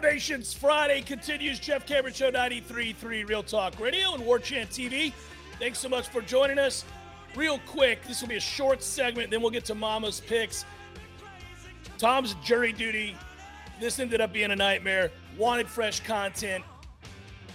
Libations Friday continues. Jeff Cameron Show 93.3 Real Talk Radio and War Chant TV. Thanks so much for joining us. Real quick, this will be a short segment, then we'll get to Mama's picks. Tom's jury duty. This ended up being a nightmare. Wanted fresh content.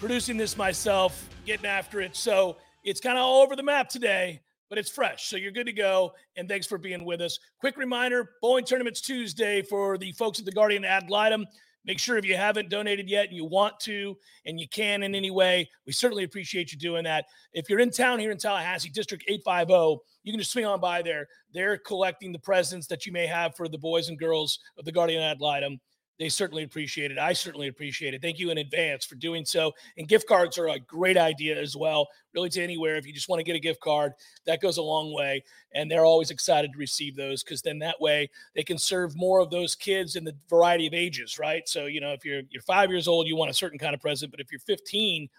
Producing this myself, getting after it. So it's kind of all over the map today but it's fresh. So you're good to go. And thanks for being with us. Quick reminder bowling tournaments Tuesday for the folks at the Guardian ad litem. Make sure if you haven't donated yet and you want to and you can in any way, we certainly appreciate you doing that. If you're in town here in Tallahassee, District 850, you can just swing on by there. They're collecting the presents that you may have for the boys and girls of the Guardian ad litem they certainly appreciate it. I certainly appreciate it. Thank you in advance for doing so. And gift cards are a great idea as well, really to anywhere. If you just want to get a gift card, that goes a long way. And they're always excited to receive those because then that way they can serve more of those kids in the variety of ages, right? So, you know, if you're you're five years old, you want a certain kind of present, but if you're 15,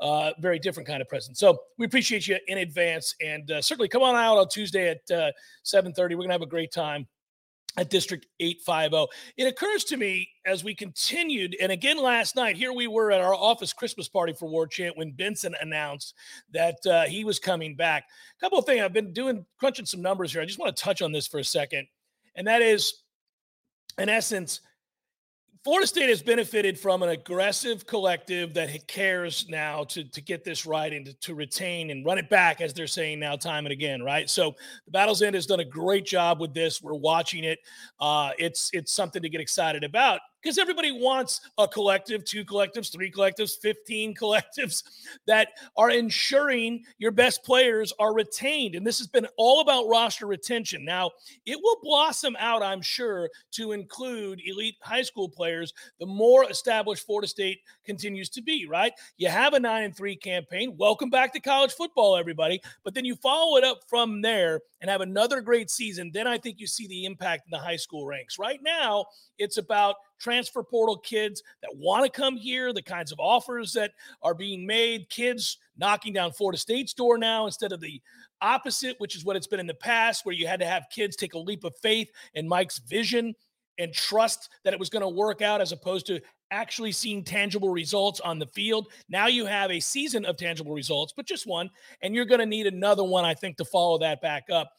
uh, very different kind of present. So we appreciate you in advance, and uh, certainly come on out on Tuesday at uh, 7:30. We're gonna have a great time at District 850. It occurs to me as we continued, and again last night, here we were at our office Christmas party for War Chant when Benson announced that uh, he was coming back. A couple of things I've been doing, crunching some numbers here. I just want to touch on this for a second, and that is, in essence, Florida State has benefited from an aggressive collective that cares now to, to get this right and to, to, retain and run it back, as they're saying now, time and again, right? So the Battle's End has done a great job with this. We're watching it. Uh, it's it's something to get excited about because everybody wants a collective, two collectives, three collectives, 15 collectives that are ensuring your best players are retained. And this has been all about roster retention. Now, it will blossom out, I'm sure, to include elite high school players the more established Florida State continues to be, right? You have a 9 and 3 campaign. Welcome back to college football, everybody. But then you follow it up from there and have another great season. Then I think you see the impact in the high school ranks. Right now, it's about transfer portal kids that want to come here, the kinds of offers that are being made, kids knocking down Florida State's door now instead of the opposite, which is what it's been in the past, where you had to have kids take a leap of faith in Mike's vision and trust that it was going to work out as opposed to actually seeing tangible results on the field. Now you have a season of tangible results, but just one, and you're going to need another one, I think, to follow that back up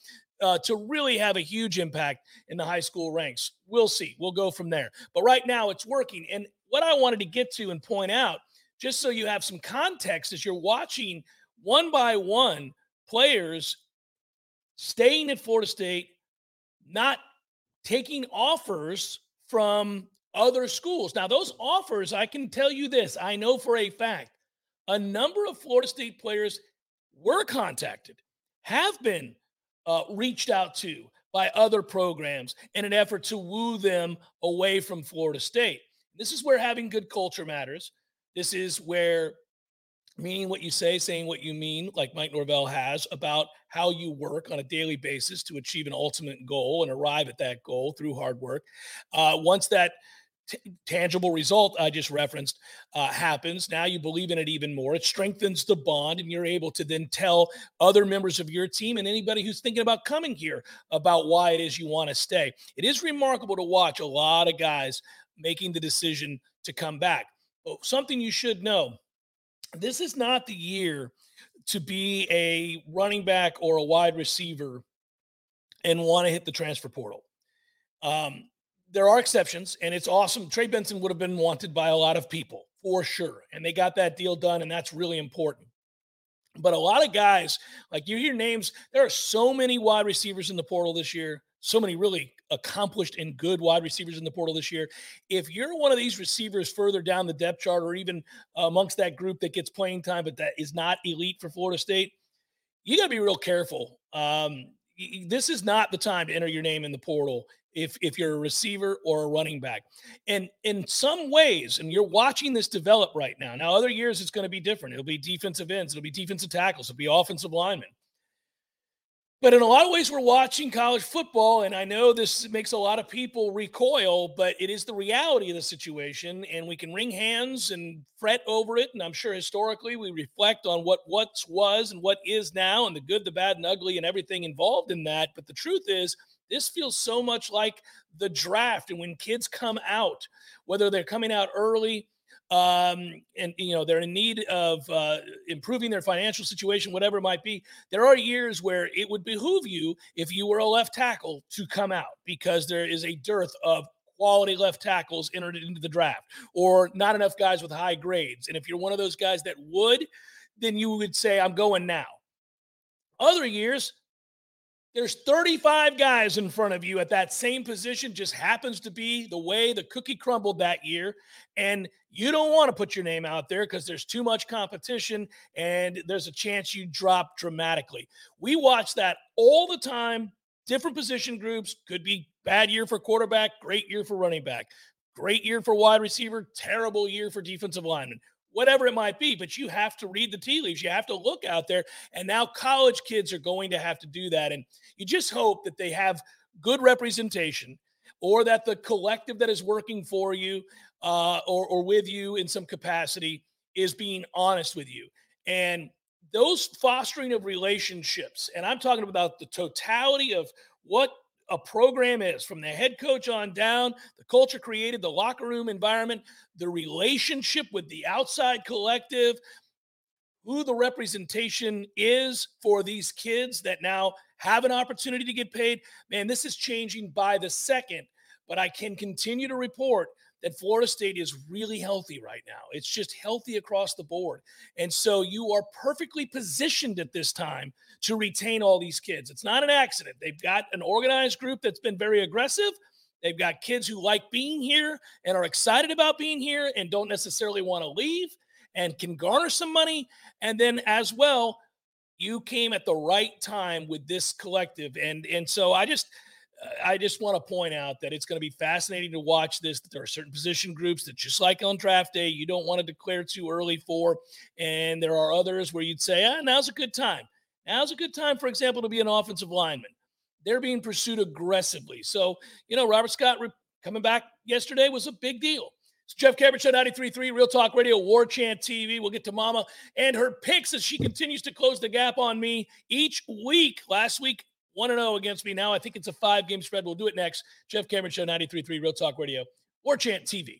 uh, to really have a huge impact in the high school ranks. We'll see. We'll go from there. But right now, it's working. And what I wanted to get to and point out, just so you have some context as you're watching one by one players staying at Florida State, not taking offers from other schools. Now, those offers, I can tell you this I know for a fact a number of Florida State players were contacted, have been uh, reached out to by other programs in an effort to woo them away from Florida State. This is where having good culture matters. This is where meaning what you say, saying what you mean, like Mike Norvell has, about how you work on a daily basis to achieve an ultimate goal and arrive at that goal through hard work. Uh, once that t- tangible result I just referenced uh, happens, now you believe in it even more. It strengthens the bond, and you're able to then tell other members of your team and anybody who's thinking about coming here about why it is you want to stay. It is remarkable to watch a lot of guys making the decision to come back. But something you should know this is not the year to be a running back or a wide receiver and want to hit the transfer portal. Um, there are exceptions, and it's awesome. Trey Benson would have been wanted by a lot of people for sure, and they got that deal done, and that's really important. But a lot of guys, like you hear names, there are so many wide receivers in the portal this year, so many really accomplished and good wide receivers in the portal this year. If you're one of these receivers further down the depth chart, or even amongst that group that gets playing time, but that is not elite for Florida State, you got to be real careful. Um, this is not the time to enter your name in the portal if if you're a receiver or a running back. And in some ways, and you're watching this develop right now. Now, other years it's going to be different. It'll be defensive ends, it'll be defensive tackles, it'll be offensive linemen. But in a lot of ways, we're watching college football, and I know this makes a lot of people recoil, but it is the reality of the situation, and we can wring hands and fret over it. And I'm sure historically we reflect on what once was and what is now, and the good, the bad, and ugly, and everything involved in that. But the truth is, this feels so much like the draft. And when kids come out, whether they're coming out early um, and you know they're in need of uh, improving their financial situation, whatever it might be. There are years where it would behoove you if you were a left tackle to come out because there is a dearth of quality left tackles entered into the draft, or not enough guys with high grades. And if you're one of those guys that would, then you would say, "I'm going now." Other years, there's 35 guys in front of you at that same position, just happens to be the way the cookie crumbled that year. And you don't want to put your name out there because there's too much competition and there's a chance you drop dramatically. We watch that all the time. Different position groups could be bad year for quarterback, great year for running back, great year for wide receiver, terrible year for defensive lineman whatever it might be. But you have to read the tea leaves. You have to look out there. And now college kids are going to have to do that. And you just hope that they have good representation or that the collective that is working for you uh, or, or with you in some capacity is being honest with you. And those fostering of relationships, and I'm talking about the totality of what a program is from the head coach on down, the culture created, the locker room environment, the relationship with the outside collective, who the representation is for these kids that now have an opportunity to get paid. Man, this is changing by the second, but I can continue to report that Florida State is really healthy right now. It's just healthy across the board. And so you are perfectly positioned at this time to retain all these kids. It's not an accident. They've got an organized group that's been very aggressive. They've got kids who like being here and are excited about being here and don't necessarily want to leave and can garner some money. And then as well, you came at the right time with this collective. And and so I just I just want to point out that it's going to be fascinating to watch this. That there are certain position groups that, just like on draft day, you don't want to declare too early for. And there are others where you'd say, ah, now's a good time. Now's a good time, for example, to be an offensive lineman. They're being pursued aggressively. So, you know, Robert Scott coming back yesterday was a big deal. It's Jeff Cameron Show 93.3, Real Talk Radio, War Chant TV. We'll get to Mama and her picks as she continues to close the gap on me each week. Last week, 1 0 against me. Now I think it's a five game spread. We'll do it next. Jeff Cameron Show 93.3 Real Talk Radio, War Chant TV.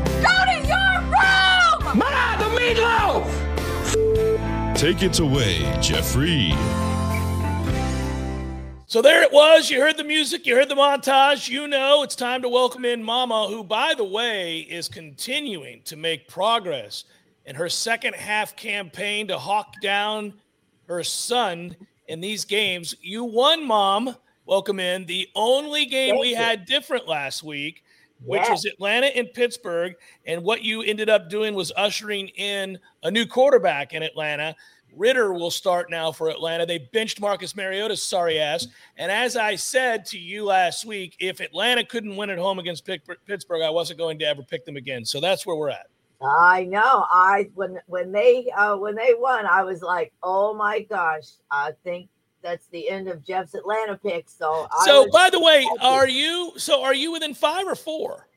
Take it away, Jeffrey. So there it was. You heard the music, you heard the montage. You know it's time to welcome in Mama, who, by the way, is continuing to make progress in her second half campaign to hawk down her son in these games. You won, Mom. Welcome in. The only game we had different last week, which was Atlanta and Pittsburgh. And what you ended up doing was ushering in a new quarterback in Atlanta. Ridder will start now for Atlanta. They benched Marcus Mariota's sorry ass. And as I said to you last week, if Atlanta couldn't win at home against Pittsburgh, I wasn't going to ever pick them again. So that's where we're at. I know. I when when they uh when they won, I was like, oh my gosh, I think that's the end of Jeff's Atlanta pick. So So, was- by the way, are you so are you within five or four?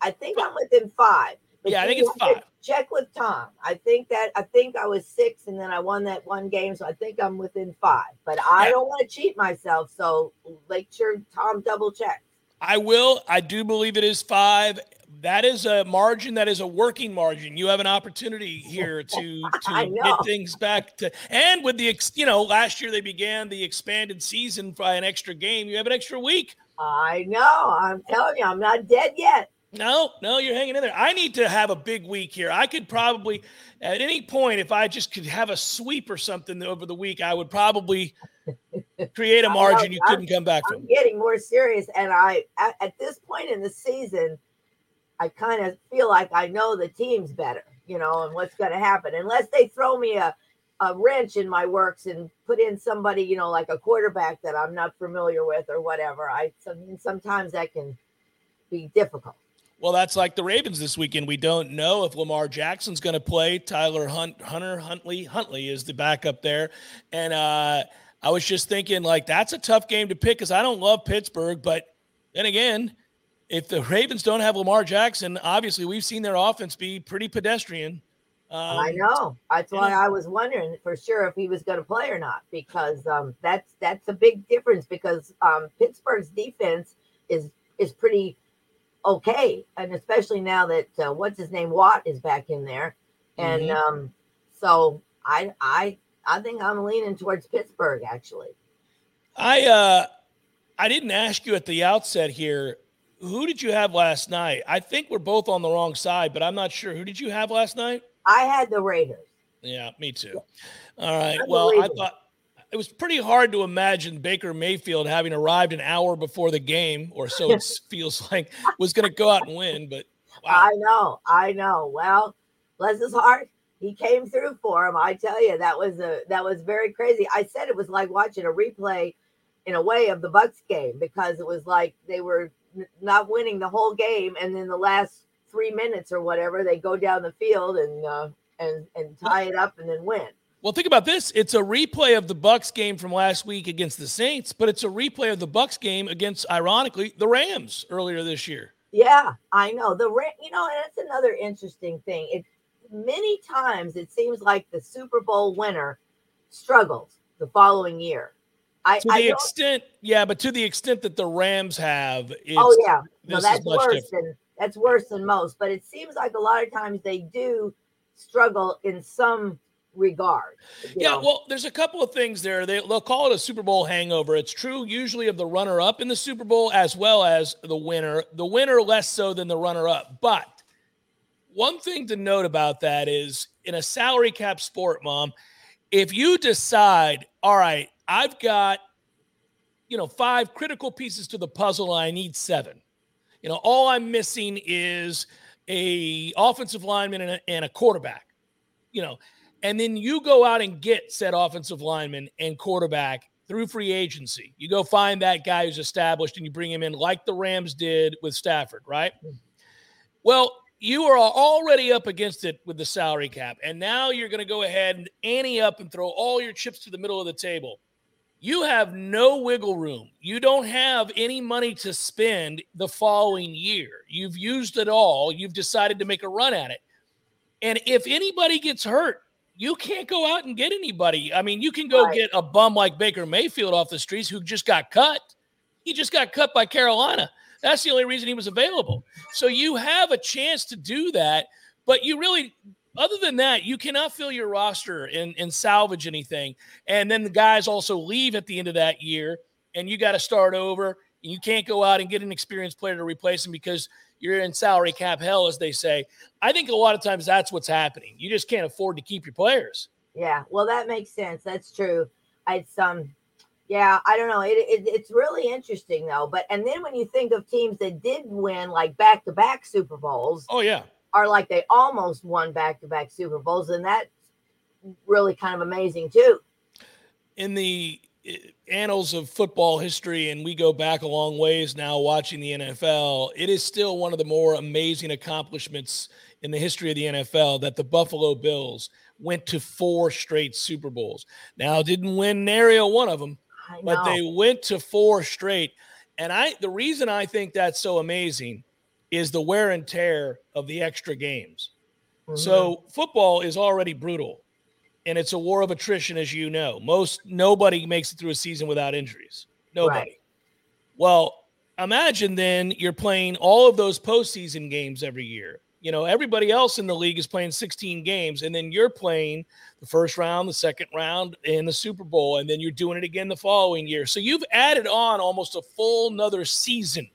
I think I'm within five. Yeah, I think it's five. Check with Tom. I think that I think I was six, and then I won that one game, so I think I'm within five. But I Yeah. don't want to cheat myself, so make sure Tom double check. I will. I do believe it is five. That is a margin. That is a working margin. You have an opportunity here to to get things back to. And with the ex- you know last year they began the expanded season by an extra game. You have an extra week. I know. I'm telling you, I'm not dead yet. No, no, you're hanging in there. I need to have a big week here. I could probably, at any point, if I just could have a sweep or something over the week, I would probably create a I know, margin you I'm- couldn't come back I'm from. getting more serious, and I at, at this point in the season, I kind of feel like I know the teams better, you know, and what's going to happen. Unless they throw me a a wrench in my works and put in somebody, you know, like a quarterback that I'm not familiar with or whatever. I sometimes that can be difficult. Well, that's like the Ravens this weekend. We don't know if Lamar Jackson's going to play. Tyler Hunt, Hunter Huntley, Huntley is the backup there, and uh, I was just thinking like that's a tough game to pick because I don't love Pittsburgh, but then again, if the Ravens don't have Lamar Jackson, obviously we've seen their offense be pretty pedestrian. Um, I know. That's why know. I was wondering for sure if he was going to play or not, because um, that's that's a big difference. Because um, Pittsburgh's defense is is pretty okay, and especially now that uh, what's his name Watt is back in there, and Mhm. um, so I I I think I'm leaning towards Pittsburgh actually. I uh I didn't ask you at the outset here. Who did you have last night? I think we're both on the wrong side, but I'm not sure. Who did you have last night? I had the Raiders. Yeah, me too. All right. Well, I thought it was pretty hard to imagine Baker Mayfield having arrived an hour before the game, or so it feels like, was going to go out and win. But wow, I know, I know. Well, bless his heart, he came through for him. I tell you, that was a that was very crazy. I said it was like watching a replay in a way of the Bucks game because it was like they were not winning the whole game, and then the last three minutes or whatever, they go down the field and uh, and and tie it up and then win. well, think about this. It's a replay of the Bucks game from last week against the Saints, but it's a replay of the Bucks game against, ironically, the Rams earlier this year. Yeah, I know. The Ra- you know, and that's another interesting thing. It many times it seems like the Super Bowl winner struggles the following year. I, To I the extent, yeah, but to the extent that the Rams have, it's, oh yeah, no, that's worse different. than that's worse than most. But it seems like a lot of times they do struggle in some regard. Yeah, know. well, there's a couple of things there. They, they'll call it a Super Bowl hangover. It's true usually of the runner up in the Super Bowl as well as the winner. The winner less so than the runner up. But one thing to note about that is in a salary cap sport, mom, if you decide, all right, I've got, you know, five critical pieces to the puzzle, I need seven. You know, all I'm missing is a offensive lineman and a, and a quarterback. You know, and then you go out and get said offensive lineman and quarterback through free agency. You go find that guy who's established and you bring him in like the Rams did with Stafford, right? Well, you are already up against it with the salary cap, and now you're going to go ahead and ante up and throw all your chips to the middle of the table. You have no wiggle room. You don't have any money to spend the following year. You've used it all. You've decided to make a run at it. And if anybody gets hurt, you can't go out and get anybody. I mean, you can go Right. get a bum like Baker Mayfield off the streets who just got cut. He just got cut by Carolina. That's the only reason he was available. So you have a chance to do that, but you really Other than that, you cannot fill your roster and, and salvage anything. And then the guys also leave at the end of that year, and you got to start over. And you can't go out and get an experienced player to replace him because you're in salary cap hell, as they say. I think a lot of times that's what's happening. You just can't afford to keep your players. Yeah, well, that makes sense. That's true. It's um, yeah, I don't know. It, it it's really interesting though. But and then when you think of teams that did win like back to back Super Bowls, Oh yeah, are like they almost won back to back Super Bowls, and that's really kind of amazing too. in the uh, annals of football history, and we go back a long ways now watching the NFL, it is still one of the more amazing accomplishments in the history of the NFL that the Buffalo Bills went to four straight Super Bowls. Now, didn't win nary one of them, but they went to four straight. And I, the reason I think that's so amazing is the wear and tear of the extra games. Mhm. So football is already brutal, and it's a war of attrition, as you know. Most nobody makes it through a season without injuries. Nobody. Right. Well, imagine then you're playing all of those postseason games every year. You know, everybody else in the league is playing 16 games, and then you're playing the first round, the second round, and the Super Bowl, and then you're doing it again the following year. So you've added on almost a full another season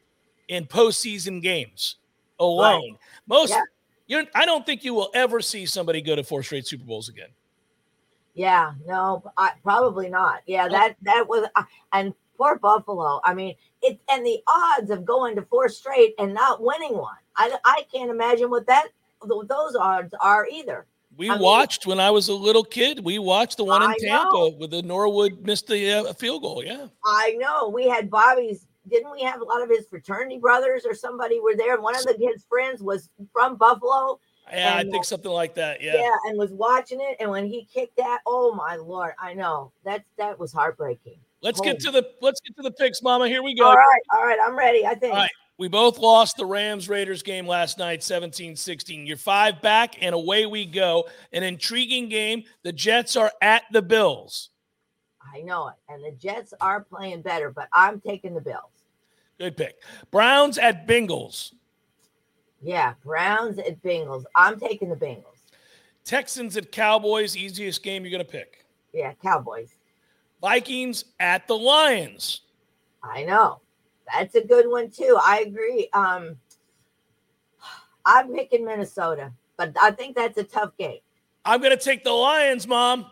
in postseason games alone. Most Yeah. you're, I don't think you will ever see somebody go to four straight Super Bowls again. Yeah, no, I, probably not. Yeah, that that was uh, and poor Buffalo. I mean, it and the odds of going to four straight and not winning one. I I can't imagine what that those odds are either. We I mean- watched when I was a little kid. We watched the one in I Tampa know. with the Norwood missed the uh, field goal. Yeah, I know we had Bobby's. Didn't we have a lot of his fraternity brothers or somebody were there? And one of the his friends was from Buffalo. yeah, I think something like that. Yeah. Yeah. and was watching it. And when he kicked that, oh my lord, I know that that was heartbreaking. Let's get Oh. to the let's get to the picks, Mama. Here we go. All right, all right, I'm ready. I think. All right. We both lost the Rams Raiders game last night, 17 16. You're five back, and away we go. An intriguing game. The Jets are at the Bills. I know it. And the Jets are playing better, but I'm taking the Bills. Good pick. Browns at Bengals. Yeah, Browns at Bengals. I'm taking the Bengals. Texans at Cowboys. Easiest game you're going to pick. Yeah, Cowboys. Vikings at the Lions. I know. That's a good one too. I agree. Um I'm picking Minnesota, but I think that's a tough game. I'm going to take the Lions, Mom.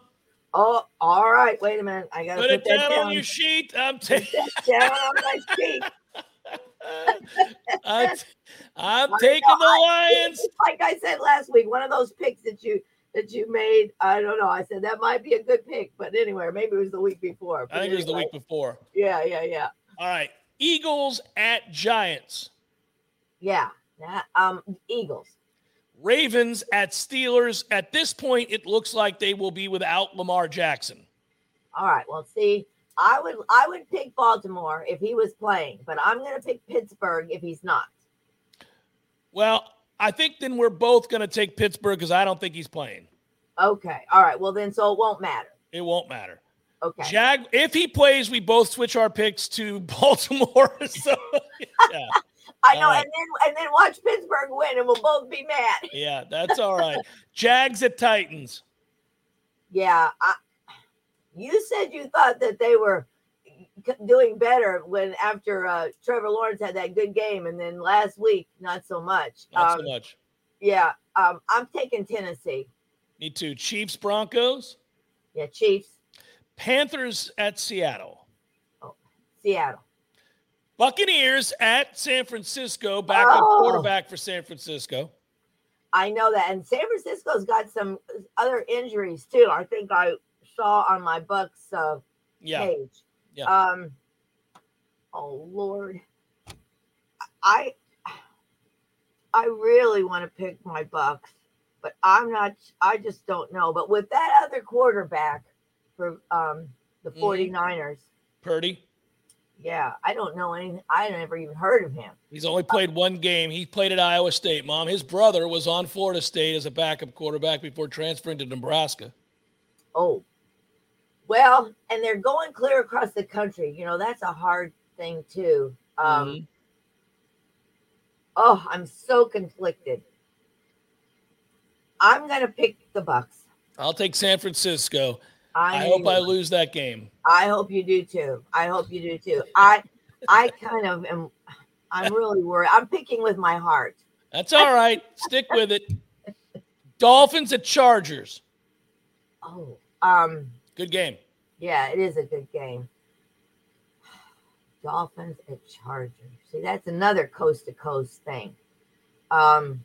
Oh, all right. Wait a minute. I gotta Put put, it that down down. on your sheet. I'm taking. that down on my sheet. I'm, I'm I taking know, the Lions. It's like I said last week, one of those picks that you that you made. I don't know. I said that might be a good pick, but anyway, maybe it was the week before. I think it was the week before. Yeah, yeah, yeah, All right. Eagles at Giants. yeah. That, um, Eagles. Ravens at Steelers. At this point, it looks like they will be without Lamar Jackson. All right. Well, see, I would I would pick Baltimore if he was playing, but I'm going to pick Pittsburgh if he's not. Well, I think then we're both going to take Pittsburgh because I don't think he's playing. Okay. All right. Well, then, so it won't matter. It won't matter. Okay. Jag, if he plays, we both switch our picks to Baltimore. so, yeah, I know, right. and then and then watch Pittsburgh win, and we'll both be mad. yeah, that's all right. Jags at Titans. Yeah. I, you said you thought that they were doing better when after uh, Trevor Lawrence had that good game, and then last week not so much. Not um, so much. Yeah. Um, I'm taking Tennessee. Me too. Chiefs, Broncos, Yeah, Chiefs, Panthers at Seattle. Seattle. Buccaneers at San Francisco. Backup Oh. quarterback for San Francisco. I know that, and San Francisco's got some other injuries too. I think I saw on my Bucks uh, Yeah. page. Yeah. Um. Oh Lord, I I really want to pick my Bucks, but I'm not. I just don't know. But with that other quarterback for um the Mhm. 49ers, Purdy. yeah, I don't know anything. I never even heard of him. He's only played one game. He played at Iowa State, Mom. His brother was on Florida State as a backup quarterback before transferring to Nebraska. Oh, well, and they're going clear across the country. You know, that's a hard thing too. Um, Mhm. Oh, I'm so conflicted. I'm gonna pick the Bucks. I'll take San Francisco. I, I, hope I lose that game. I hope you do too. I hope you do too. I I kind of am I'm really worried. I'm picking with my heart. That's all right. Stick with it. Dolphins at Chargers. Oh, um, Good game. yeah, it is a good game. Dolphins at Chargers. See, that's another coast to coast thing. Um,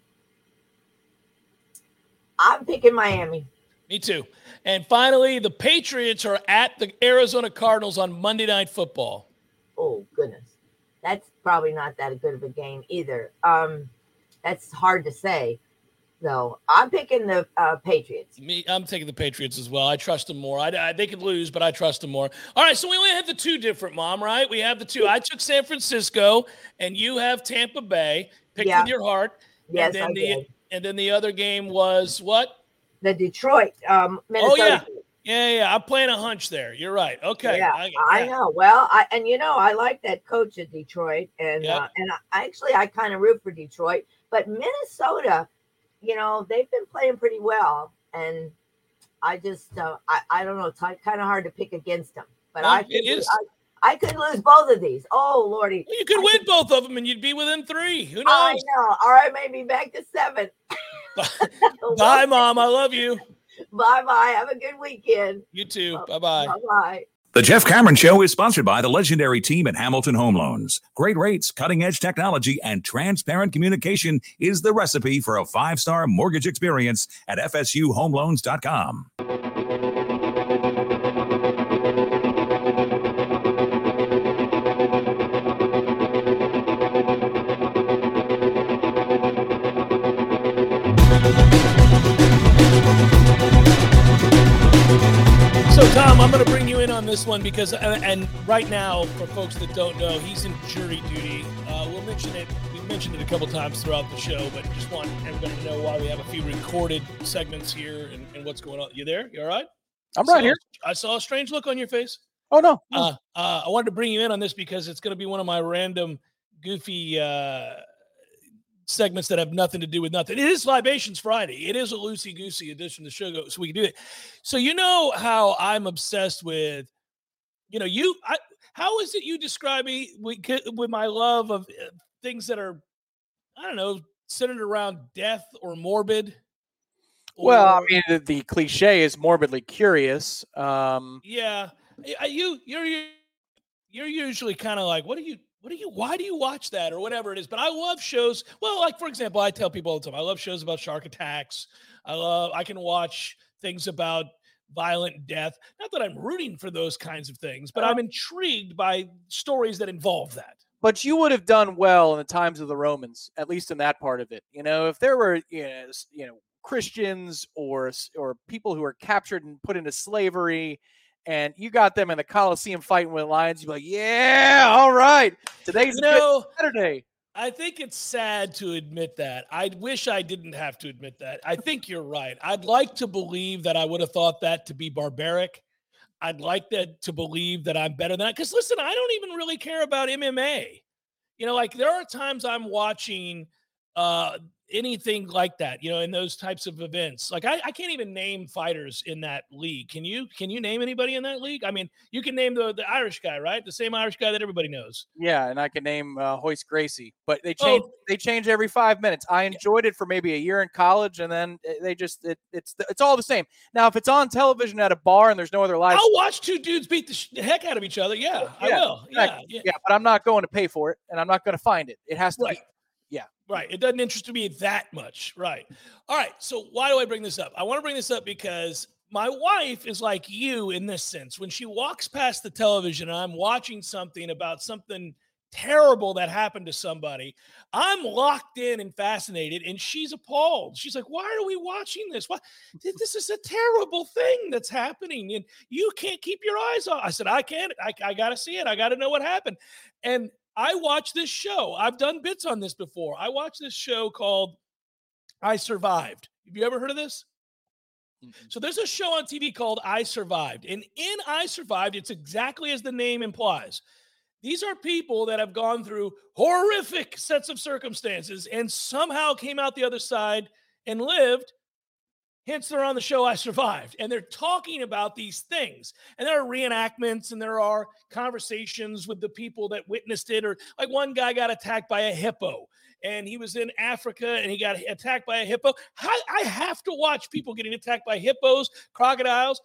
I'm picking Miami. Me too. And finally, the Patriots are at the Arizona Cardinals on Monday Night Football. Oh goodness, that's probably not that good of a game either. Um, that's hard to say, though. I'm picking the uh, Patriots. Me, I'm taking the Patriots as well. I trust them more. I, I- they could lose, but I trust them more. All right, so we only have the two different, Mom. Right? We have the two. I took San Francisco, and you have Tampa Bay. Pick Yeah. with your heart. Yes, and then I the did. and then the other game was what? The Detroit, um, Minnesota. yeah. Yeah, yeah. I'm playing a hunch there. You're right. Okay. Yeah, I, I, know. Well, I and you know I like that coach at Detroit, and Yeah. uh, and I, actually I kind of root for Detroit, but Minnesota, you know, they've been playing pretty well, and I just uh, I I don't know, it's kind of hard to pick against them, but No, I it could, is. I, I could lose both of these. Oh lordy, Well, you could I win both of them, and you'd be within three. Who knows? I know. All right, maybe back to seven. Bye, Mom. I love you. Bye bye. Have a good weekend. You too. Bye bye. Bye bye. The Jeff Cameron Show is sponsored by the legendary team at Hamilton Home Loans. Great rates, cutting edge technology, and transparent communication is the recipe for a five star mortgage experience at FSUHomeLoans.com. in on this one because, and, and right now, for folks that don't know, he's in jury duty. Uh, we'll mention it. We mentioned it a couple times throughout the show, but just want everybody to know why we have a few recorded segments here and, and what's going on. You there? You all right? I'm right Saw- here. I saw a strange look on your face. Oh no. no. Uh, uh, I wanted to bring you in on this because it's going to be one of my random, goofy uh, segments that have nothing to do with nothing. It is Libations Friday. It is a loosey goosey edition of the show, so we can do it. So you know how I'm obsessed with, you know, you. I, how is it you describe me with, with my love of uh, things that are, I don't know, centered around death or morbid? well, I mean, the, the cliche is morbidly curious. Um, Yeah, you you're you're usually kind of like, what are you what do you why do you watch that or whatever it is? But I love shows. Well, like for example, I tell people all the time, I love shows about shark attacks. I love I can watch things about violent death. Not that I'm rooting for those kinds of things, but I'm uh-huh. intrigued by stories that involve that. but you would have done well in the times of the Romans, at least in that part of it. You know, if there were, you know, you know Christians or or people who are captured and put into slavery, and you got them in the Coliseum fighting with lions, you'd be like, yeah, all right, today's You a good know, Saturday. I think it's sad to admit that. I wish I didn't have to admit that. I think you're right. I'd like to believe that I would have thought that to be barbaric. I'd like that to believe that I'm better than that. Because listen, I don't even really care about MMA. You know, like there are times I'm watching uh anything like that, you know, in those types of events. Like I, I can't even name fighters in that league. Can you? Can you name anybody in that league? I mean, you can name the the Irish guy, right? The same Irish guy that everybody knows. Yeah, and I can name uh, Royce Gracie, but they change. Oh. They change every five minutes. I enjoyed it for maybe a year in college, and then uh, they just it, it's it's all the same. Now, if it's on television at a bar and there's no other live, I'll watch two dudes beat the, sh- the heck out of each other. Yeah, I Yeah, will. Yeah, exactly. yeah, yeah, but I'm not going to pay for it, and I'm not going to find it. It has to right. be. Right. It doesn't interest me that much. Right. All right. So why do I bring this up? I want to bring this up because my wife is like you in this sense. When she walks past the television and I'm watching something about something terrible that happened to somebody, I'm locked in and fascinated, and she's appalled. She's like, Why are we watching this? Why this is a terrible thing that's happening, and you can't keep your eyes on. I said, I can't, I, I gotta see it. I gotta know what happened. And I watch this show. I've done bits on this before. I watch this show called I Survived. Have you ever heard of this? So there's a show on TV called I Survived. And in I Survived, it's exactly as the name implies. These are people that have gone through horrific sets of circumstances and somehow came out the other side and lived, Hence, they're on the show I Survived, and they're talking about these things. And there are reenactments and there are conversations with the people that witnessed it. Or, like, one guy got attacked by a hippo, and he was in Africa and he got attacked by a hippo. I have to watch people getting attacked by hippos, crocodiles.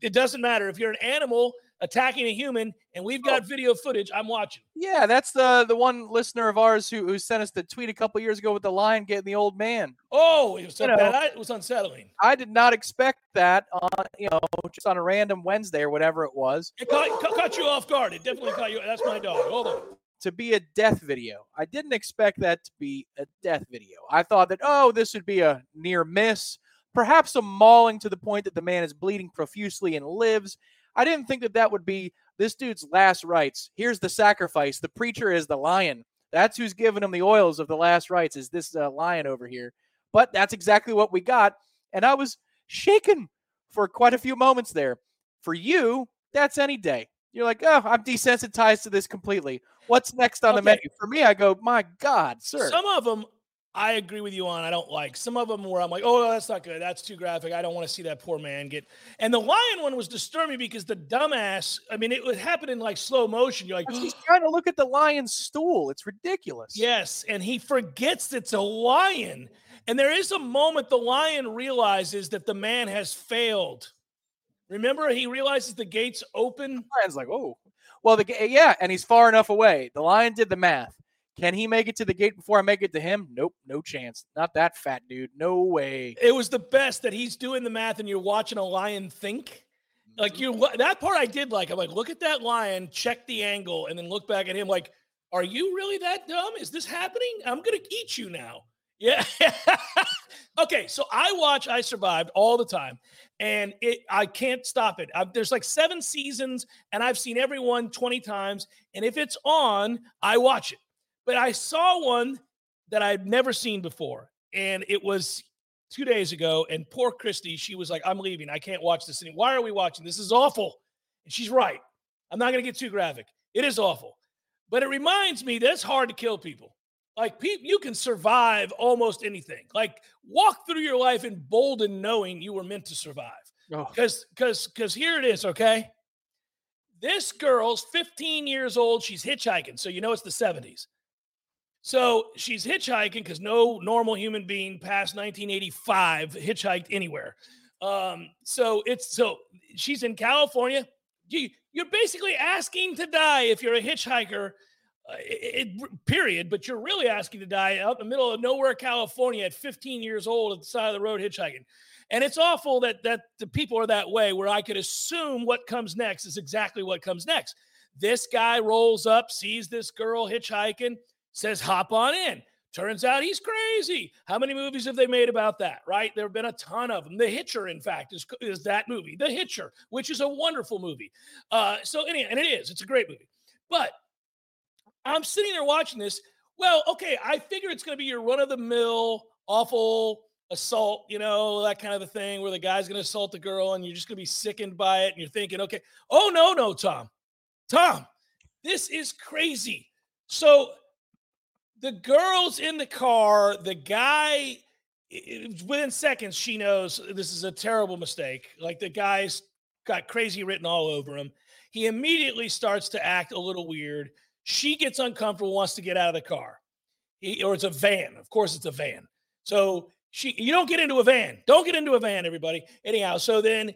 It doesn't matter. If you're an animal, attacking a human, and we've got oh. video footage. I'm watching. Yeah, that's the the one listener of ours who, who sent us the tweet a couple years ago with the lion getting the old man. Oh, it was, you know, it was unsettling. I did not expect that on you know just on a random Wednesday or whatever it was. It caught, caught you off guard. It definitely caught you. That's my dog. Hold on. To be a death video. I didn't expect that to be a death video. I thought that, oh, this would be a near miss, perhaps a mauling to the point that the man is bleeding profusely and lives. I didn't think that that would be this dude's last rites. Here's the sacrifice. The preacher is the lion. That's who's giving him the oils of the last rites. Is this uh, lion over here? But that's exactly what we got, and I was shaken for quite a few moments there. For you, that's any day. You're like, oh, I'm desensitized to this completely. What's next on okay. the menu? For me, I go, my God, sir. Some of them I agree with you on. I don't like some of them where I'm like, oh, that's not good. That's too graphic. I don't want to see that poor man get. And the lion one was disturbing because the dumbass. I mean, it would happen in like slow motion. You're like, he's trying to look at the lion's stool. It's ridiculous. Yes, and he forgets it's a lion. And there is a moment the lion realizes that the man has failed. Remember, he realizes the gates open. The lion's like, oh, well, the yeah, and he's far enough away. The lion did the math. Can he make it to the gate before I make it to him? Nope, no chance. Not that fat dude. No way. It was the best that he's doing the math and you're watching a lion think. Like mm-hmm. you that part I did like. I'm like, look at that lion, check the angle, and then look back at him like, are you really that dumb? Is this happening? I'm gonna eat you now. Yeah. okay, so I watch I Survived all the time, and it I can't stop it. I, there's like seven seasons, and I've seen every one 20 times. And if it's on, I watch it. But I saw one that I'd never seen before, and it was two days ago. And poor Christy, she was like, "I'm leaving. I can't watch this anymore. Why are we watching? This is awful." And she's right. I'm not going to get too graphic. It is awful, but it reminds me that it's hard to kill people. Like people, you can survive almost anything. Like walk through your life emboldened, knowing you were meant to survive. Because, oh. because, because here it is. Okay, this girl's 15 years old. She's hitchhiking, so you know it's the 70s. So she's hitchhiking because no normal human being past 1985 hitchhiked anywhere. Um, so it's so she's in California. You, you're basically asking to die if you're a hitchhiker. Uh, it, it, period. But you're really asking to die out in the middle of nowhere, California, at 15 years old, at the side of the road hitchhiking. And it's awful that that the people are that way, where I could assume what comes next is exactly what comes next. This guy rolls up, sees this girl hitchhiking says, hop on in. Turns out he's crazy. How many movies have they made about that, right? There have been a ton of them. The Hitcher, in fact, is, is that movie, The Hitcher, which is a wonderful movie. Uh, so, anyway, and it is, it's a great movie. But I'm sitting there watching this. Well, okay, I figure it's going to be your run of the mill, awful assault, you know, that kind of a thing where the guy's going to assault the girl and you're just going to be sickened by it. And you're thinking, okay, oh, no, no, Tom, Tom, this is crazy. So, the girl's in the car. The guy, within seconds, she knows this is a terrible mistake. Like the guy's got crazy written all over him. He immediately starts to act a little weird. She gets uncomfortable, wants to get out of the car. He, or it's a van. Of course, it's a van. So she, you don't get into a van. Don't get into a van, everybody. Anyhow, so then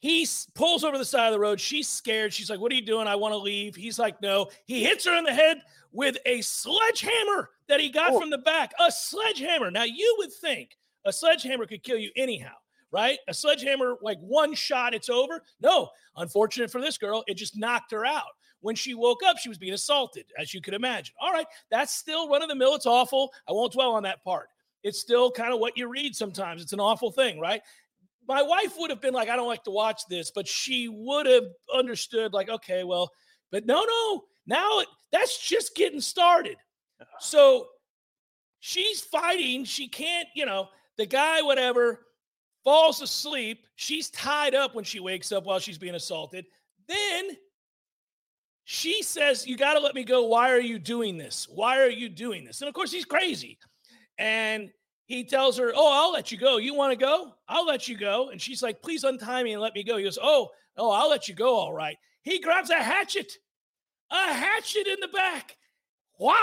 he pulls over the side of the road. She's scared. She's like, What are you doing? I want to leave. He's like, No. He hits her in the head with a sledgehammer that he got oh. from the back. A sledgehammer. Now, you would think a sledgehammer could kill you anyhow, right? A sledgehammer, like one shot, it's over. No, unfortunate for this girl, it just knocked her out. When she woke up, she was being assaulted, as you could imagine. All right, that's still run of the mill. It's awful. I won't dwell on that part. It's still kind of what you read sometimes. It's an awful thing, right? My wife would have been like, I don't like to watch this, but she would have understood, like, okay, well, but no, no, now that's just getting started. Uh-huh. So she's fighting. She can't, you know, the guy, whatever, falls asleep. She's tied up when she wakes up while she's being assaulted. Then she says, You got to let me go. Why are you doing this? Why are you doing this? And of course, he's crazy. And he tells her, "Oh, I'll let you go. You want to go? I'll let you go." And she's like, "Please untie me and let me go." He goes, "Oh, oh, I'll let you go. All right." He grabs a hatchet, a hatchet in the back. Voila!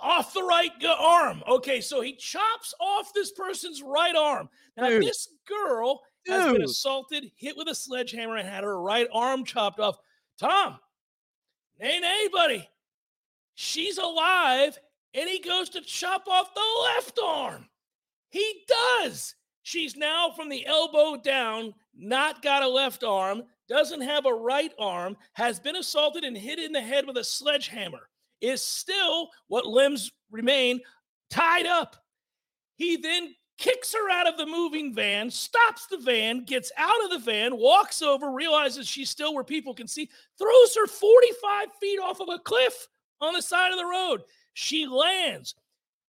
Off the right arm. Okay, so he chops off this person's right arm. Now, Dude. this girl has been assaulted, hit with a sledgehammer, and had her right arm chopped off. Tom, nay, nay, buddy. She's alive, and he goes to chop off the left arm. He does. She's now from the elbow down, not got a left arm, doesn't have a right arm, has been assaulted and hit in the head with a sledgehammer, is still what limbs remain tied up. He then kicks her out of the moving van, stops the van, gets out of the van, walks over, realizes she's still where people can see, throws her 45 feet off of a cliff on the side of the road. She lands.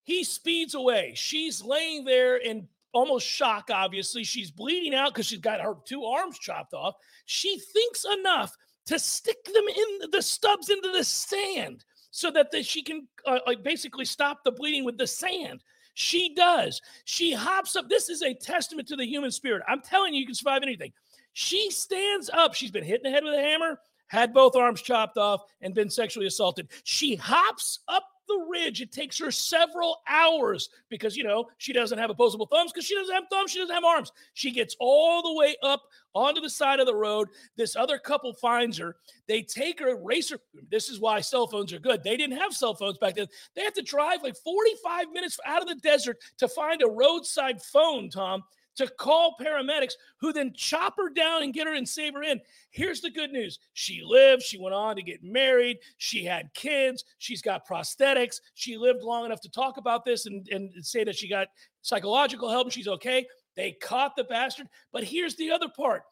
He speeds away. She's laying there in almost shock, obviously. She's bleeding out because she's got her two arms chopped off. She thinks enough to stick them in the stubs into the sand so that the, she can uh, like basically stop the bleeding with the sand. She does. She hops up. This is a testament to the human spirit. I'm telling you, you can survive anything. She stands up. She's been hit in the head with a hammer, had both arms chopped off, and been sexually assaulted. She hops up the ridge. It takes her several hours because, you know, she doesn't have opposable thumbs because she doesn't have thumbs. She doesn't have arms. She gets all the way up onto the side of the road. This other couple finds her. They take her, race her. This is why cell phones are good. They didn't have cell phones back then. They have to drive like 45 minutes out of the desert to find a roadside phone, Tom, to call paramedics who then chop her down and get her and save her in. Here's the good news. She lived. She went on to get married. She had kids. She's got prosthetics. She lived long enough to talk about this and, and say that she got psychological help and she's okay. They caught the bastard. But here's the other part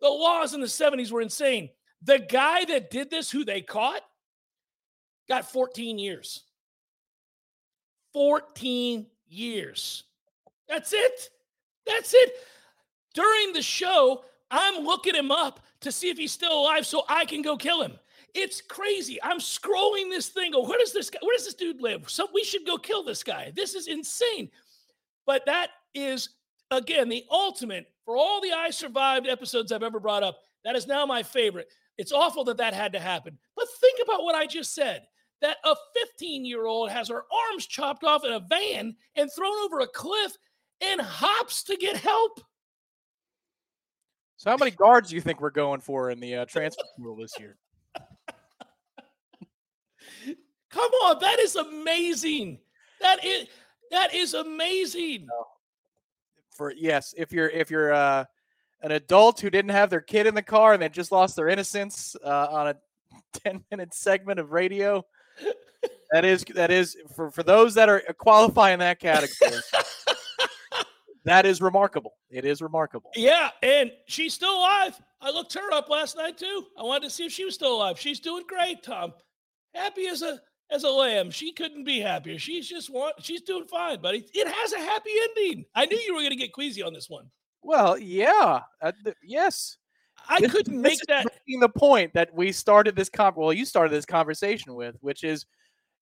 the laws in the 70s were insane. The guy that did this, who they caught, got 14 years. 14 years. That's it. That's it. During the show, I'm looking him up to see if he's still alive so I can go kill him. It's crazy. I'm scrolling this thing. Go, where does this guy, where does this dude live? So we should go kill this guy. This is insane. But that is again the ultimate for all the I survived episodes I've ever brought up. That is now my favorite. It's awful that that had to happen. But think about what I just said. That a 15 year old has her arms chopped off in a van and thrown over a cliff and hops to get help. So how many guards do you think we're going for in the uh, transfer portal this year? Come on, that is amazing. That is that is amazing. For yes, if you're if you're uh, an adult who didn't have their kid in the car and they just lost their innocence uh, on a 10 minute segment of radio, that is that is for for those that are qualifying in that category. That is remarkable. It is remarkable. Yeah, and she's still alive. I looked her up last night too. I wanted to see if she was still alive. She's doing great, Tom. Happy as a as a lamb. She couldn't be happier. She's just want she's doing fine, buddy. It has a happy ending. I knew you were going to get queasy on this one. Well, yeah, uh, th- yes. I This- couldn't this make that. the point that we started this con. Well, you started this conversation with, which is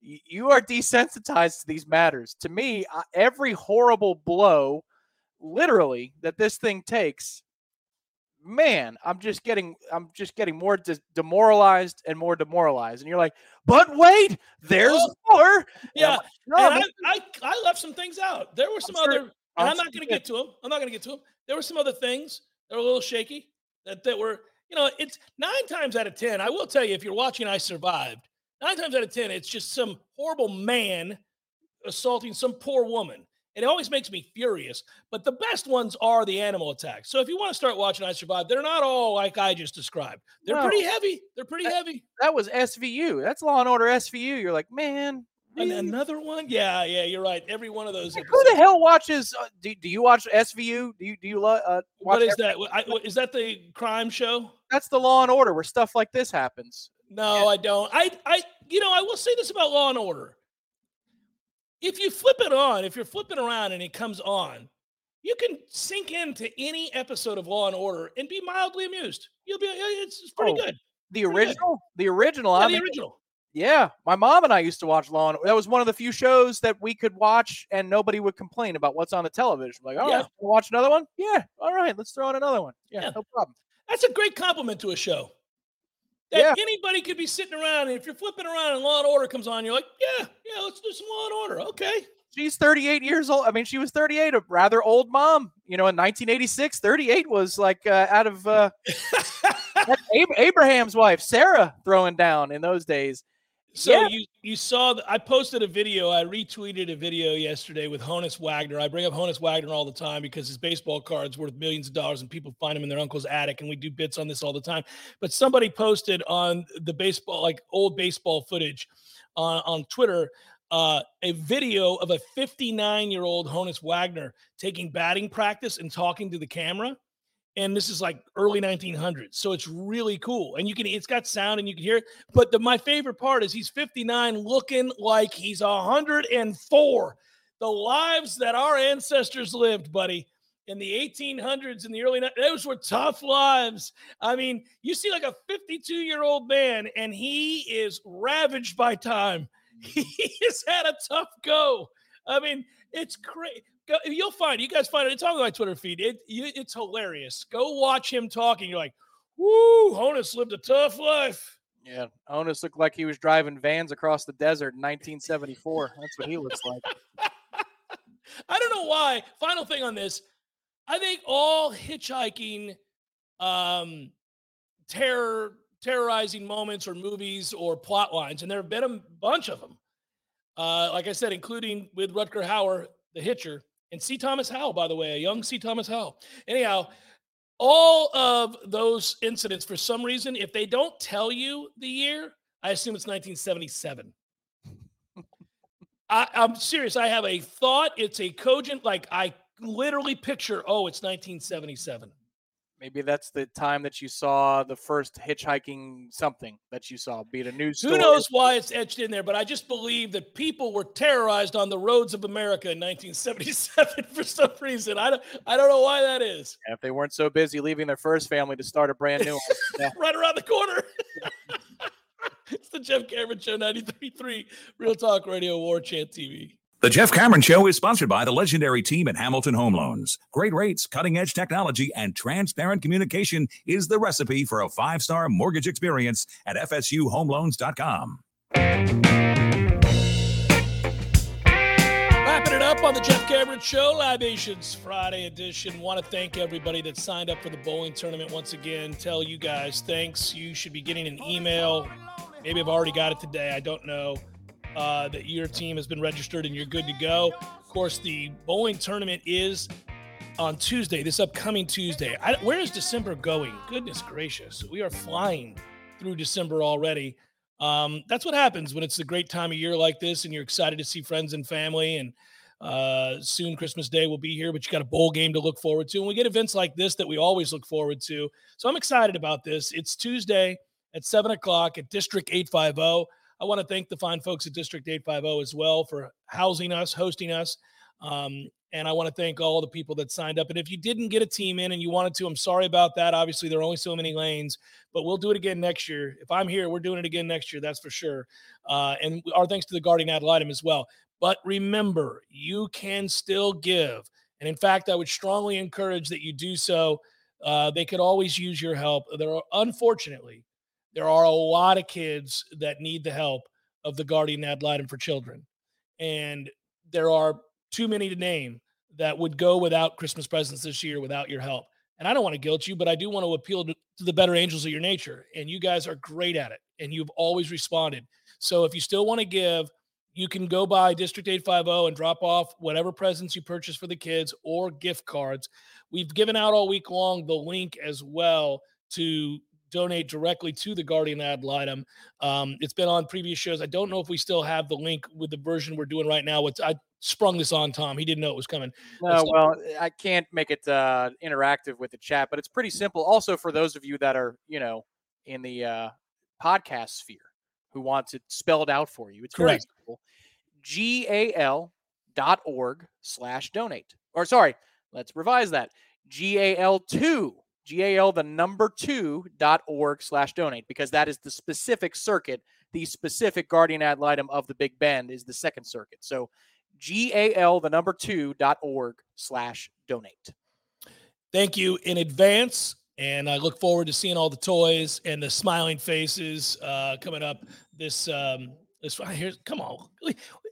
you are desensitized to these matters. To me, uh, every horrible blow, literally, that this thing takes, man, I'm just getting, I'm just getting more dis- demoralized and more demoralized. And you're like, but wait, there's Oh, more. Yeah, no, and I, I I left some things out. There were some sure- other, and I'm I'm not sure going to get to them. I'm not going to get to them. There were some other things that were a little shaky. That that were, you know, it's nine times out of ten. I will tell you, if you're watching, I survived. Nine times out of ten, it's just some horrible man assaulting some poor woman. It always makes me furious. But the best ones are the animal attacks. So if you want to start watching I Survived, they're not all like I just described. They're No. pretty heavy. They're pretty That- heavy. that was SVU. That's Law and Order SVU. You're like, man, And another one? Yeah, yeah, you're right. Every one of those. Like, who the hell watches? Uh, do, do you watch SVU? Do you do you lo- uh, watch What is every- that? I- wh- Is that the crime show? That's the Law and Order where stuff like this happens. No, I don't. I, I, you know, I will say this about Law and Order. If you flip it on, if you're flipping around and it comes on, you can sink into any episode of Law and Order and be mildly amused. You'll be, uh, it's, it's pretty Oh, good. The Pretty good. original, the original. Yeah, the original. Yeah, my mom and I used to watch Law and that was one of the few shows that we could watch and nobody would complain about what's on the television. Like, all Yeah. watch another one? Yeah, all right, let's throw in another one. Yeah, Yeah. no problem. That's a great compliment to a show. That Yeah. anybody could be sitting around, and if you're flipping around and Law and Order comes on, you're like, yeah, yeah, let's do some Law and Order. Okay. She's 38 years old. I mean, she was 38, a rather old mom. You know, in 1986, 38 was like uh, out of uh, Abraham's wife, Sarah, throwing down in those days. So Yeah. you you saw I posted a video. I retweeted a video yesterday with Honus Wagner. I bring up Honus Wagner all the time because his baseball cards worth millions of dollars and people find him in their uncle's attic and we do bits on this all the time. But somebody posted on the baseball like old baseball footage on on Twitter uh, a video of a 59 year old Honus Wagner taking batting practice and talking to the camera. And this is like early 1900s. So it's really cool. And you can, it's got sound and you can hear it. But the, my favorite part is he's 59 looking like he's 104. The lives that our ancestors lived, buddy, in the 1800s and the early, those were tough lives. I mean, you see like a 52 year old man and he is ravaged by time. He has had a tough go. I mean, it's crazy. You'll find you guys find it. It's on my Twitter feed. It, you, it's hilarious. Go watch him talking. You're like, "Woo, Honus lived a tough life." Yeah, Honus looked like he was driving vans across the desert in 1974. That's what he looks like. I don't know why. Final thing on this. I think all hitchhiking um terror terrorizing moments or movies or plot lines, and there have been a bunch of them. Uh, like I said, including with Rutger Hauer, the Hitcher, and C. Thomas Howell, by the way, a young C. Thomas Howell. Anyhow, all of those incidents, for some reason, if they don't tell you the year, I assume it's 1977. I, I'm serious. I have a thought. It's a cogent, like I literally picture, oh, it's 1977. Maybe that's the time that you saw the first hitchhiking something that you saw, be it a news Who story. knows why it's etched in there, but I just believe that people were terrorized on the roads of America in 1977 for some reason. I don't, I don't know why that is. If they weren't so busy leaving their first family to start a brand new one. Right around the corner. it's the Jeff Cameron Show 93.3 Real Talk Radio War Chant TV. The Jeff Cameron Show is sponsored by the legendary team at Hamilton Home Loans. Great rates, cutting edge technology, and transparent communication is the recipe for a five star mortgage experience at FSUHomeLoans.com. Wrapping it up on the Jeff Cameron Show, Libations Friday edition. Want to thank everybody that signed up for the bowling tournament once again. Tell you guys thanks. You should be getting an email. Maybe I've already got it today. I don't know. Uh, that your team has been registered and you're good to go. Of course, the bowling tournament is on Tuesday, this upcoming Tuesday. I, where is December going? Goodness gracious. We are flying through December already. Um, that's what happens when it's a great time of year like this and you're excited to see friends and family. And uh, soon Christmas Day will be here, but you got a bowl game to look forward to. And we get events like this that we always look forward to. So I'm excited about this. It's Tuesday at 7 o'clock at District 850. I want to thank the fine folks at District 850 as well for housing us, hosting us. Um, and I want to thank all the people that signed up. And if you didn't get a team in and you wanted to, I'm sorry about that. Obviously, there are only so many lanes, but we'll do it again next year. If I'm here, we're doing it again next year. That's for sure. Uh, and our thanks to the Guardian Ad Litem as well. But remember, you can still give. And in fact, I would strongly encourage that you do so. Uh, they could always use your help. There are, unfortunately, there are a lot of kids that need the help of the Guardian Ad Litem for children. And there are too many to name that would go without Christmas presents this year without your help. And I don't want to guilt you, but I do want to appeal to, to the better angels of your nature. And you guys are great at it. And you've always responded. So if you still want to give, you can go by District 850 and drop off whatever presents you purchase for the kids or gift cards. We've given out all week long the link as well to donate directly to the Guardian ad litem. Um, it's been on previous shows. I don't know if we still have the link with the version we're doing right now. What's I sprung this on Tom. He didn't know it was coming. No, well, I can't make it uh, interactive with the chat, but it's pretty simple. Also, for those of you that are, you know, in the uh, podcast sphere who wants it spelled out for you, it's Correct. G-A-L dot org slash donate. Or sorry, let's revise that. G-A-L2, G-A-L the number two dot org slash donate, because that is the specific circuit The specific guardian ad litem of the Big Bend is the Second Circuit. So gal the number two dot org slash donate. Thank you in advance. And I look forward to seeing all the toys and the smiling faces uh, coming up this um, this here's come on.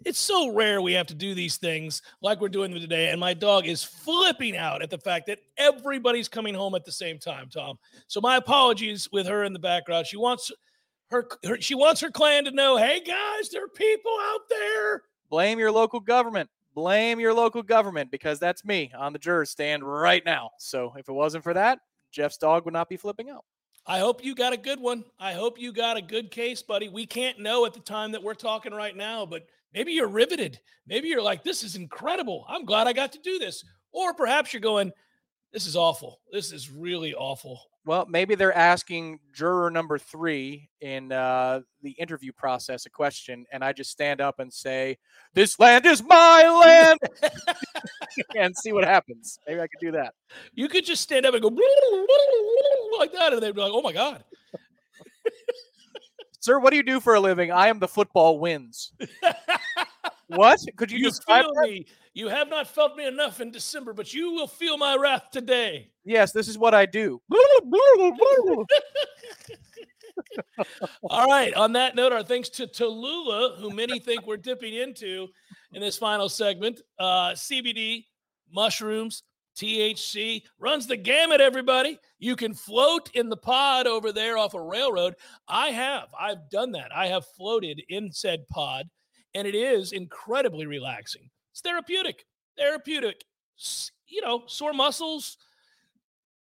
It's so rare we have to do these things like we're doing today. And my dog is flipping out at the fact that everybody's coming home at the same time, Tom. So my apologies with her in the background. She wants her, her she wants her clan to know, hey guys, there are people out there. Blame your local government. Blame your local government because that's me on the juror stand right now. So if it wasn't for that, Jeff's dog would not be flipping out. I hope you got a good one. I hope you got a good case, buddy. We can't know at the time that we're talking right now, but maybe you're riveted. Maybe you're like, this is incredible. I'm glad I got to do this. Or perhaps you're going, this is awful. This is really awful. Well, maybe they're asking juror number three in uh, the interview process a question, and I just stand up and say, "This land is my land," and see what happens. Maybe I could do that. You could just stand up and go like that, and they'd be like, "Oh my god." Sir, what do you do for a living? I am the football wins. what? Could you, you describe me? You have not felt me enough in December, but you will feel my wrath today. Yes, this is what I do. All right. On that note, our thanks to Tallulah, who many think we're dipping into in this final segment. Uh, CBD, mushrooms, THC runs the gamut, everybody. You can float in the pod over there off a railroad. I have. I've done that. I have floated in said pod, and it is incredibly relaxing. It's therapeutic. Therapeutic. You know, sore muscles,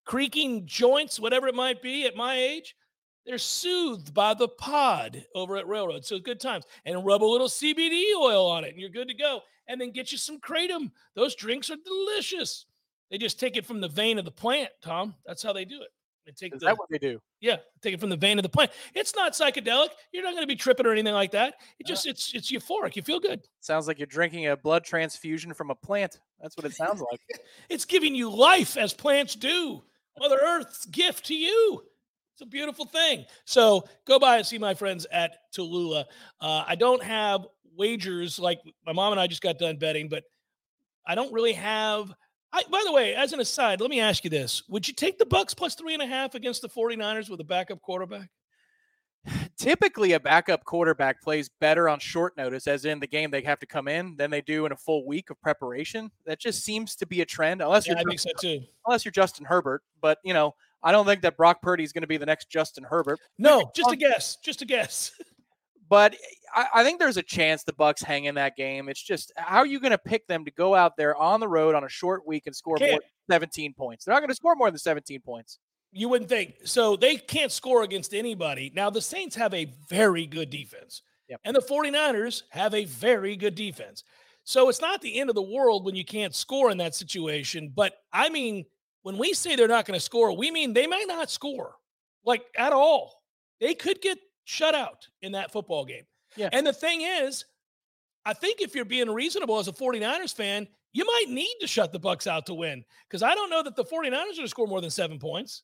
creaking joints, whatever it might be at my age. They're soothed by the pod over at Railroad. So good times. And rub a little CBD oil on it, and you're good to go. And then get you some Kratom. Those drinks are delicious. They just take it from the vein of the plant, Tom. That's how they do it. They take Is the, that what they do? yeah, take it from the vein of the plant. It's not psychedelic. You're not going to be tripping or anything like that. It just it's it's euphoric. You feel good. Sounds like you're drinking a blood transfusion from a plant. That's what it sounds like. It's giving you life as plants do. Mother Earth's gift to you. It's a beautiful thing. So go by and see my friends at Tallulah. Uh, I don't have wagers like my mom and I just got done betting, but I don't really have. I, by the way, as an aside, let me ask you this: Would you take the Bucks plus three and a half against the 49ers with a backup quarterback? Typically, a backup quarterback plays better on short notice, as in the game they have to come in, than they do in a full week of preparation. That just seems to be a trend, unless Yeah, you're I think so too. unless you're Justin Herbert. But you know, I don't think that Brock Purdy is going to be the next Justin Herbert. No, just a guess. Just a guess. But I, I think there's a chance the Bucks hang in that game. It's just how are you going to pick them to go out there on the road on a short week and score more than 17 points? They're not going to score more than 17 points. You wouldn't think. So they can't score against anybody. Now, the Saints have a very good defense, Yep. and the 49ers have a very good defense. So it's not the end of the world when you can't score in that situation. But I mean, when we say they're not going to score, we mean they might not score like at all. They could get shut out in that football game. Yeah. And the thing is, I think if you're being reasonable as a 49ers fan, you might need to shut the Bucks out to win because I don't know that the 49ers are going to score more than seven points.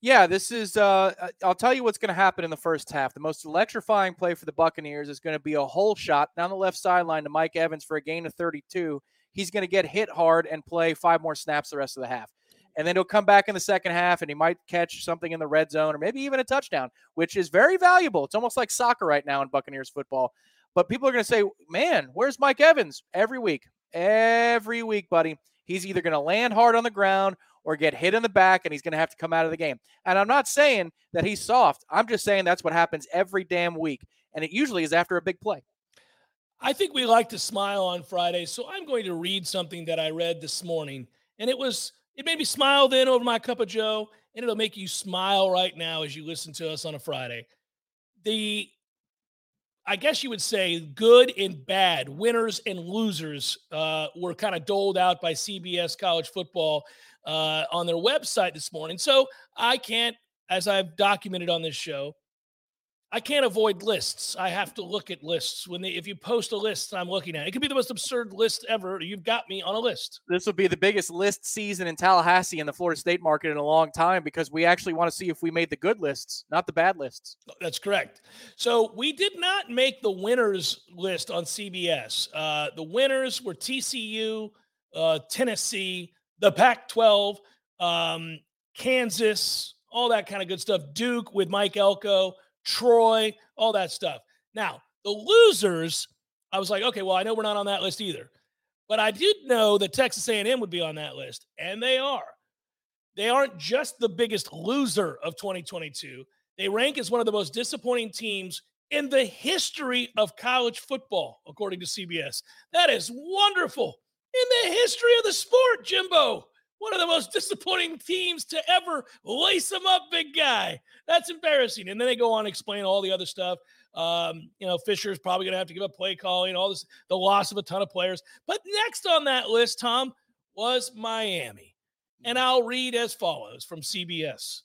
Yeah, this is. Uh, uh, I'll tell you what's going to happen in the first half. The most electrifying play for the Buccaneers is going to be a hole shot down the left sideline to Mike Evans for a gain of 32. He's going to get hit hard and play five more snaps the rest of the half. And then he'll come back in the second half and he might catch something in the red zone or maybe even a touchdown, which is very valuable. It's almost like soccer right now in Buccaneers football. But people are going to say, man, where's Mike Evans? Every week, every week, buddy. He's either going to land hard on the ground or get hit in the back and he's going to have to come out of the game. And I'm not saying that he's soft. I'm just saying that's what happens every damn week. And it usually is after a big play. I think we like to smile on Fridays, so I'm going to read something that I read this morning, and it was it made me smile then over my cup of Joe, and it'll make you smile right now as you listen to us on a Friday. The I guess you would say good and bad, winners and losers uh, were kind of doled out by CBS College Football uh, on their website this morning. So I can't, as I've documented on this show, I can't avoid lists. I have to look at lists. When they, if you post a list, I'm looking at it. It could be the most absurd list ever. You've got me on a list. This will be the biggest list season in Tallahassee in the Florida State market in a long time because we actually want to see if we made the good lists, not the bad lists. That's correct. So we did not make the winners list on CBS. Uh, the winners were TCU, uh, Tennessee, the Pac-12, um, Kansas, all that kind of good stuff. Duke with Mike Elko. Troy, all that stuff. Now, the losers, I was like, okay, well, I know we're not on that list either. But I did know that Texas A&M would be on that list, and they are. They aren't just the biggest loser of 2022. They rank as one of the most disappointing teams in the history of college football, according to CBS. That is wonderful. In the history of the sport, Jimbo one of the most disappointing teams to ever lace them up, big guy. That's embarrassing. And then they go on to explain all the other stuff. Um, you know, Fisher's probably going to have to give up play calling, all this, the loss of a ton of players. But next on that list, Tom, was Miami. And I'll read as follows from CBS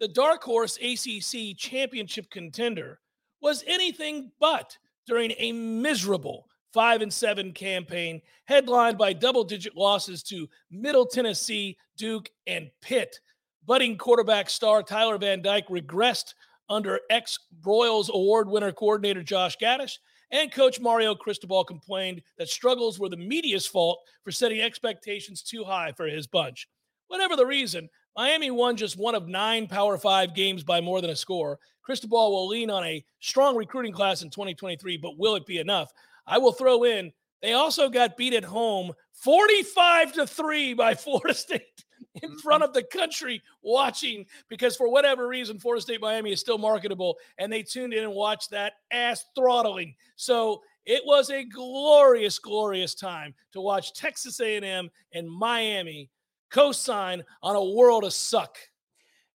The dark horse ACC championship contender was anything but during a miserable five and seven campaign, headlined by double digit losses to Middle Tennessee, Duke, and Pitt. Budding quarterback star Tyler Van Dyke regressed under ex Broyles Award winner coordinator Josh Gattis, and coach Mario Cristobal complained that struggles were the media's fault for setting expectations too high for his bunch. Whatever the reason, Miami won just one of nine Power Five games by more than a score. Cristobal will lean on a strong recruiting class in 2023, but will it be enough? I will throw in they also got beat at home 45 to 3 by Florida State in mm-hmm. front of the country watching because for whatever reason Florida State Miami is still marketable and they tuned in and watched that ass throttling. So it was a glorious glorious time to watch Texas A&M and Miami co-sign on a world of suck.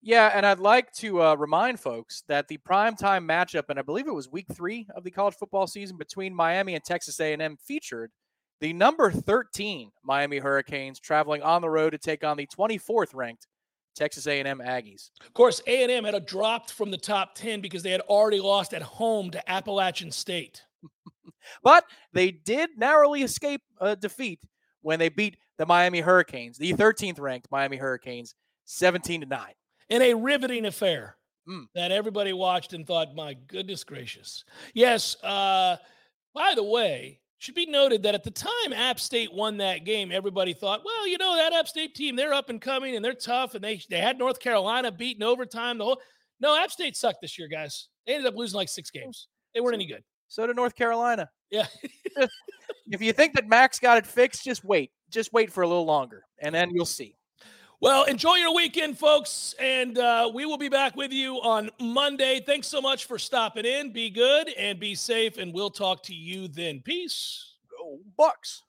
Yeah, and I'd like to uh, remind folks that the primetime matchup, and I believe it was week three of the college football season between Miami and Texas A&M, featured the number 13 Miami Hurricanes traveling on the road to take on the 24th ranked Texas A&M Aggies. Of course, A&M had a dropped from the top 10 because they had already lost at home to Appalachian State. but they did narrowly escape a defeat when they beat the Miami Hurricanes, the 13th ranked Miami Hurricanes, 17 to 9 in a riveting affair mm. that everybody watched and thought, my goodness gracious. Yes. Uh, by the way, should be noted that at the time App State won that game, everybody thought, well, you know, that App State team, they're up and coming and they're tough and they they had North Carolina beaten overtime. The whole no, App State sucked this year, guys. They ended up losing like six games. They weren't any good. So did North Carolina. Yeah. if you think that Mack's got it fixed, just wait. Just wait for a little longer, and then you'll see. Well, enjoy your weekend, folks, and uh, we will be back with you on Monday. Thanks so much for stopping in. Be good and be safe, and we'll talk to you then. Peace. Go Bucks.